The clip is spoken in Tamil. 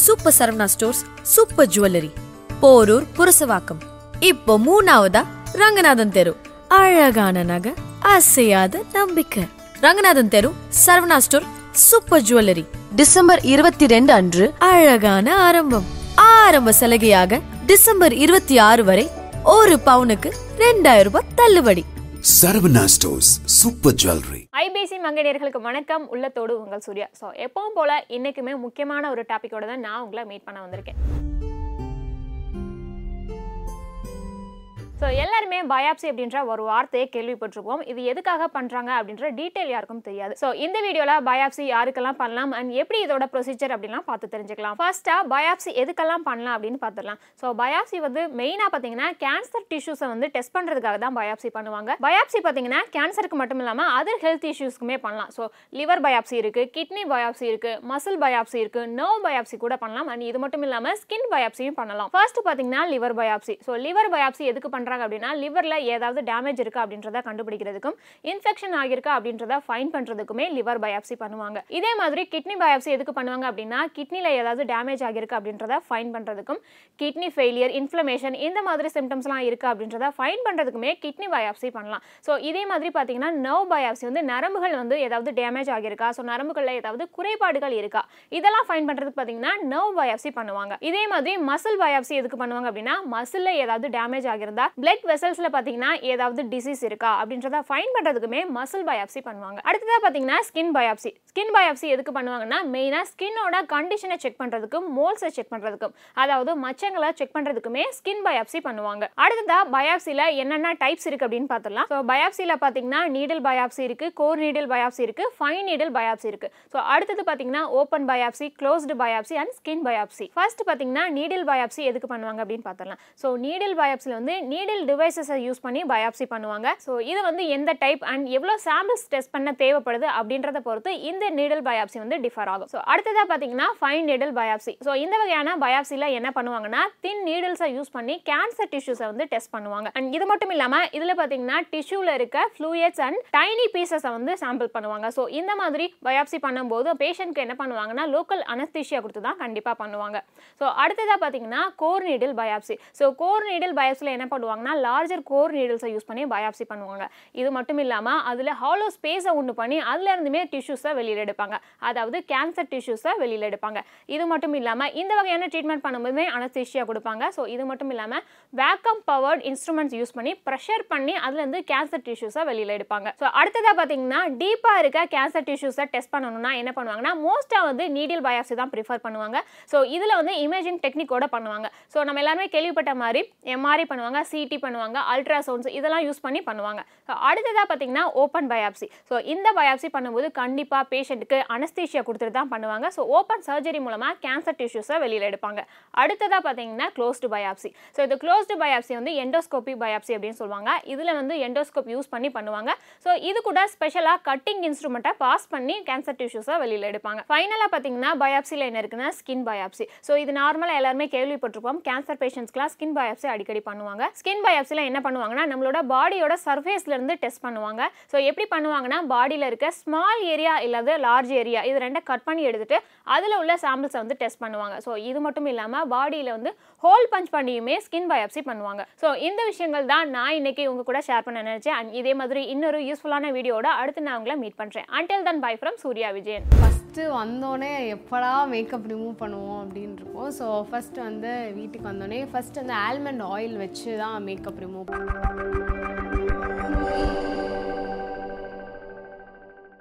Super Saravana stores super jewellery. Porur Purasawalkam. இப்போ மூணாவதா ரங்கநாதன் தெரு. அழகான நகை அசையாத நம்பிக்கை. ரங்கநாதன் தெரு Saravana store super jewellery. December இருபத்தி ரெண்டு அன்று அழகான ஆரம்பம். ஆரம்ப சலுகையாக டிசம்பர் இருபத்தி ஆறு வரை ஒரு பவுனுக்கு ரெண்டாயிரம் ரூபாய் தள்ளுபடி. Saravana சூப்பர் Super ஐபிசி மங்கடியர்களுக்கு வணக்கம். உள்ளத்தோடு உங்கள் சூர்யா. ஸோ எப்பவும் போல இன்னைக்குமே முக்கியமான ஒரு டாபிக்கோட தான் நான் உங்களை மீட் பண்ண வந்திருக்கேன். ஸோ எல்லாருமே பயாப்சி அப்படின்ற ஒரு வார்த்தையை கேள்விப்பட்டிருப்போம். இது எதுக்காக பண்ணுறாங்க அப்படின்ற டீட்டெயில் யாருக்கும் தெரியாது. ஸோ இந்த வீடியோவில் பயாப்சி யாருக்கெல்லாம் பண்ணலாம்? அண்ட் எப்படி இதோட ப்ரொசீஜர் அப்படிலாம் பார்த்து தெரிஞ்சுக்கலாம். ஃபர்ஸ்ட்டாக பயாப்சி எதுக்கெல்லாம் பண்ணலாம் அப்படின்னு பார்த்துடலாம். ஸோ பயாப்சி வந்து மெயினாக பார்த்தீங்கன்னா கேன்சர் டிஷ்யூஸை வந்து டெஸ்ட் பண்ணுறதுக்காக தான் பயாப்சி பண்ணுவாங்க. பயாப்சி பார்த்தீங்கன்னா கேன்சருக்கு மட்டும் இல்லாமல் அதர் ஹெல்த் இஷ்யூஸ்க்குமே பண்ணலாம். ஸோ லிவர் பயாப்சி இருக்குது கிட்னி பயாப்சி இருக்குது மசில் பயாப்சி இருக்குது நர்வ் பயாப்சி கூட பண்ணலாம். அண்ட் இது மட்டும் இல்லாமல் ஸ்கின் பயாப்சியும் பண்ணலாம். ஃபர்ஸ்ட் பார்த்தீங்கன்னா liver biopsy so liver biopsy எதுக்கு பண்ணுறாங்க அப்படின்னா லிவரில் ஏதாவது டேமேஜ் இருக்கா அப்படின்றத கண்டுபிடிக்கிறதுக்கும் இன்ஃபெக்ஷன் ஆகியிருக்கா அப்படின்றத ஃபைன் பண்ணுறதுக்குமே லிவர் பயாப்சி பண்ணுவாங்க. இதே மாதிரி கிட்னி பயாப்சி எதுக்கு பண்ணுவாங்க அப்படின்னா கிட்னியில் ஏதாவது டேமேஜ் ஆகியிருக்கு அப்படின்றத ஃபைன் பண்ணுறதுக்கும் கிட்னி ஃபெயிலியர் இன்ஃப்ளமேஷன் இந்த மாதிரி சிம்டம்ஸ்லாம் இருக்குது அப்படின்றத ஃபைன் பண்ணுறதுக்குமே கிட்னி பயாப்சி பண்ணலாம். ஸோ இதே மாதிரி பார்த்தீங்கன்னா நர்வ் பயாப்சி வந்து நரம்புகள் வந்து ஏதாவது டேமேஜ் ஆகியிருக்கா? ஸோ நரம்புகளில் ஏதாவது குறைபாடுகள் இருக்கா? இதெல்லாம் ஃபைன் பண்ணுறதுக்கு பார்த்தீங்கன்னா நர்வ் பயாப்சி பண்ணுவாங்க. இதே மாதிரி மசில் பயாப்சி எதுக்கு பண்ணுவாங்க அப்படின்னா மசிலில் ஏதாவது டேமேஜ் ஆகியிருந்தா பிளட் வெசல்ஸில் பார்த்தீங்கன்னா ஏதாவது டிசீஸ் இருக்கா அப்படின்றத ஃபைன் பண்ணுறதுக்குமே மசில் பயாப்சி பண்ணுவாங்க. அடுத்ததாக பார்த்தீங்கன்னா ஸ்கின் பயாப்சி ஸ்கின் பயாப்சி எதுக்கு பண்ணுவாங்கன்னா மெயினாக ஸ்கின்னோட கண்டிஷனை செக் பண்ணுறதுக்கும் மோல்ஸை செக் பண்ணுறதுக்கும் அதாவது மச்சங்களை செக் பண்ணுறதுக்குமே ஸ்கின் பயாப்சி பண்ணுவாங்க. அடுத்ததாக பயாப்சியில் என்னென்ன டைப்ஸ் இருக்குது அப்படின்னு பார்த்துடலாம் ஸோ பயாப்சியில் பார்த்தீங்கன்னா நீடில் பயாப்சி இருக்குது கோர் நீடில் பயாப்சி இருக்குது ஃபைன் நீடில் பயாப்சி இருக்குது ஸோ அடுத்தது பார்த்தீங்கன்னா open biopsy closed biopsy and skin biopsy first பார்த்தீங்கன்னா நீடில் பயாப்சி எதுக்கு பண்ணுவாங்க அப்படின்னு பார்த்துடலாம் ஸோ நீடில் பயாப்சியில் வந்து நீ நீடில் டிவைசஸை யூஸ் பண்ணி பயாப்சி பண்ணுவாங்க. ஸோ இது வந்து எந்த டைப் அண்ட் எவ்வளோ சாம்பிள்ஸ் டெஸ்ட் பண்ண தேவைப்படுது அப்படின்றத பொறுத்து இந்த நீடில் பயாப்சி வந்து டிஃபர் ஆகும். ஸோ அடுத்ததாக பார்த்தீங்கன்னா ஃபைன் நீடில் பயாப்சி ஸோ இந்த வகையான பயாப்சியில் என்ன பண்ணுவாங்கன்னா தின் நீடில்ஸை யூஸ் பண்ணி கேன்சர் டிஷ்யூஸை வந்து டெஸ்ட் பண்ணுவாங்க. அண்ட் இது மட்டும் இல்லாமல் இதில் பார்த்தீங்கன்னா டிஷ்யூவில் இருக்க ஃப்ளூயட்ஸ் அண்ட் டைனி பீசஸை வந்து சாம்பிள் பண்ணுவாங்க. ஸோ இந்த மாதிரி பயாப்சி பண்ணும்போது பேஷண்ட்க்கு என்ன பண்ணுவாங்கன்னா லோக்கல் அனஸ்தீஷியா கொடுத்து தான் கண்டிப்பாக பண்ணுவாங்க. ஸோ அடுத்ததாக பார்த்தீங்கன்னா core needle biopsy so core needle பயாப்சியில் என்ன பண்ணுவாங்க பண்ணுவாங்கன்னா லார்ஜர் கோர் நீடில்ஸை யூஸ் பண்ணி பயாப்சி பண்ணுவாங்க. இது மட்டும் இல்லாமல் அதில் ஹாலோ ஸ்பேஸை உண்டு பண்ணி அதுல இருந்துமே டிஷ்யூஸை வெளியில் எடுப்பாங்க. அதாவது கேன்சர் டிஷ்யூஸை வெளியில் எடுப்பாங்க. இது மட்டும் இல்லாமல் இந்த வகையான ட்ரீட்மெண்ட் பண்ணும்போதுமே அனஸ்தீஷியா கொடுப்பாங்க. ஸோ இது மட்டும் இல்லாமல் வேக்கம் பவர்ட் இன்ஸ்ட்ருமெண்ட்ஸ் யூஸ் பண்ணி ப்ரெஷர் பண்ணி அதுலேருந்து கேன்சர் டிஷ்யூஸை வெளியில் எடுப்பாங்க. ஸோ அடுத்ததாக பார்த்தீங்கன்னா டீப்பாக இருக்க கேன்சர் டிஷ்யூஸை டெஸ்ட் பண்ணணும்னா என்ன பண்ணுவாங்கன்னா மோஸ்ட்டாக வந்து நீடில் பயாப்சி தான் ப்ரிஃபர் பண்ணுவாங்க. ஸோ இதில் வந்து இமேஜிங் டெக்னிக்கோட பண்ணுவாங்க. ஸோ நம்ம எல்லாருமே கேள்விப்பட்ட மாதிரி எம்ஆர்ஐ பண்ணுவாங்க சிடி பண்ணுவாங்க அல்ட்ராசவுண்ட்ஸ் இதெல்லாம் யூஸ் பண்ணி பண்ணுவாங்க. ஸோ அடுத்ததாக பார்த்தீங்கன்னா ஓப்பன் பயாப்சி ஸோ இந்த பயாப்சி பண்ணும்போது கண்டிப்பாக பேஷண்ட்டுக்கு அனஸ்தீஷியா கொடுத்துட்டு தான் பண்ணுவாங்க. ஸோ ஓப்பன் சர்ஜரி மூலமாக கேன்சர் டிஷ்யூஸை வெளியில் எடுப்பாங்க. அடுத்ததாக பார்த்தீங்கன்னா க்ளோஸ்டு பயாப்சி ஸோ இது க்ளோஸ்டு பயாப்சி வந்து எண்டோஸ்கோபி பயாப்சி அப்படின்னு சொல்லுவாங்க. இதில் வந்து எண்டோஸ்கோப் யூஸ் பண்ணி பண்ணுவாங்க. ஸோ இது கூட ஸ்பெஷலாக கட்டிங் இன்ஸ்ட்ருமெண்ட்டை பாஸ் பண்ணி கேன்சர் டிஷ்யூஸை வெளியில் எடுப்பாங்க. ஃபைனலாக பார்த்தீங்கன்னா பயாப்சியில் என்ன இருக்குன்னா ஸ்கின் பயாப்சி ஸோ இது நார்மலாக எல்லாருமே கேள்விப்பட்டிருப்போம். கேன்சர் பேஷண்ட்ஸ்க்குலாம் ஸ்கின் பயாப்சி அடிக்கடி பண்ணுவாங்க. ஸ்கின் ஸ்கின் பயாப்சியில் என்ன பண்ணுவாங்கன்னா நம்மளோட பாடியோட சர்ஃபேஸ்லேருந்து டெஸ்ட் பண்ணுவாங்க. ஸோ எப்படி பண்ணுவாங்கன்னா பாடியில் இருக்க ஸ்மால் ஏரியா இல்லாத லார்ஜ் ஏரியா இது ரெண்டை கட் பண்ணி எடுத்துட்டு அதில் உள்ள சாம்பிள்ஸை வந்து டெஸ்ட் பண்ணுவாங்க. ஸோ இது மட்டும் இல்லாமல் பாடியில் வந்து ஹோல் பஞ்ச் பண்ணியுமே ஸ்கின் பயாப்சி பண்ணுவாங்க. ஸோ இந்த விஷயங்கள் தான் நான் இன்னைக்கு உங்கள் கூட ஷேர் பண்ண நினச்சேன். அண்ட் இதே மாதிரி இன்னொரு யூஸ்ஃபுல்லான வீடியோட அடுத்து நான் உங்களை மீட் பண்ணுறேன் until then bye from Surya Vijayan first வந்தோடனே எப்படா மேக்கப் ரிமூவ் பண்ணுவோம் அப்படின்னு இருக்கும் ஸோ ஃபஸ்ட்டு வந்து வீட்டுக்கு வந்தோடனே ஃபர்ஸ்ட் வந்து ஆல்மண்ட் ஆயில் வச்சு தான் மேக்கப் ரிமூவ் பண்ணுவோம்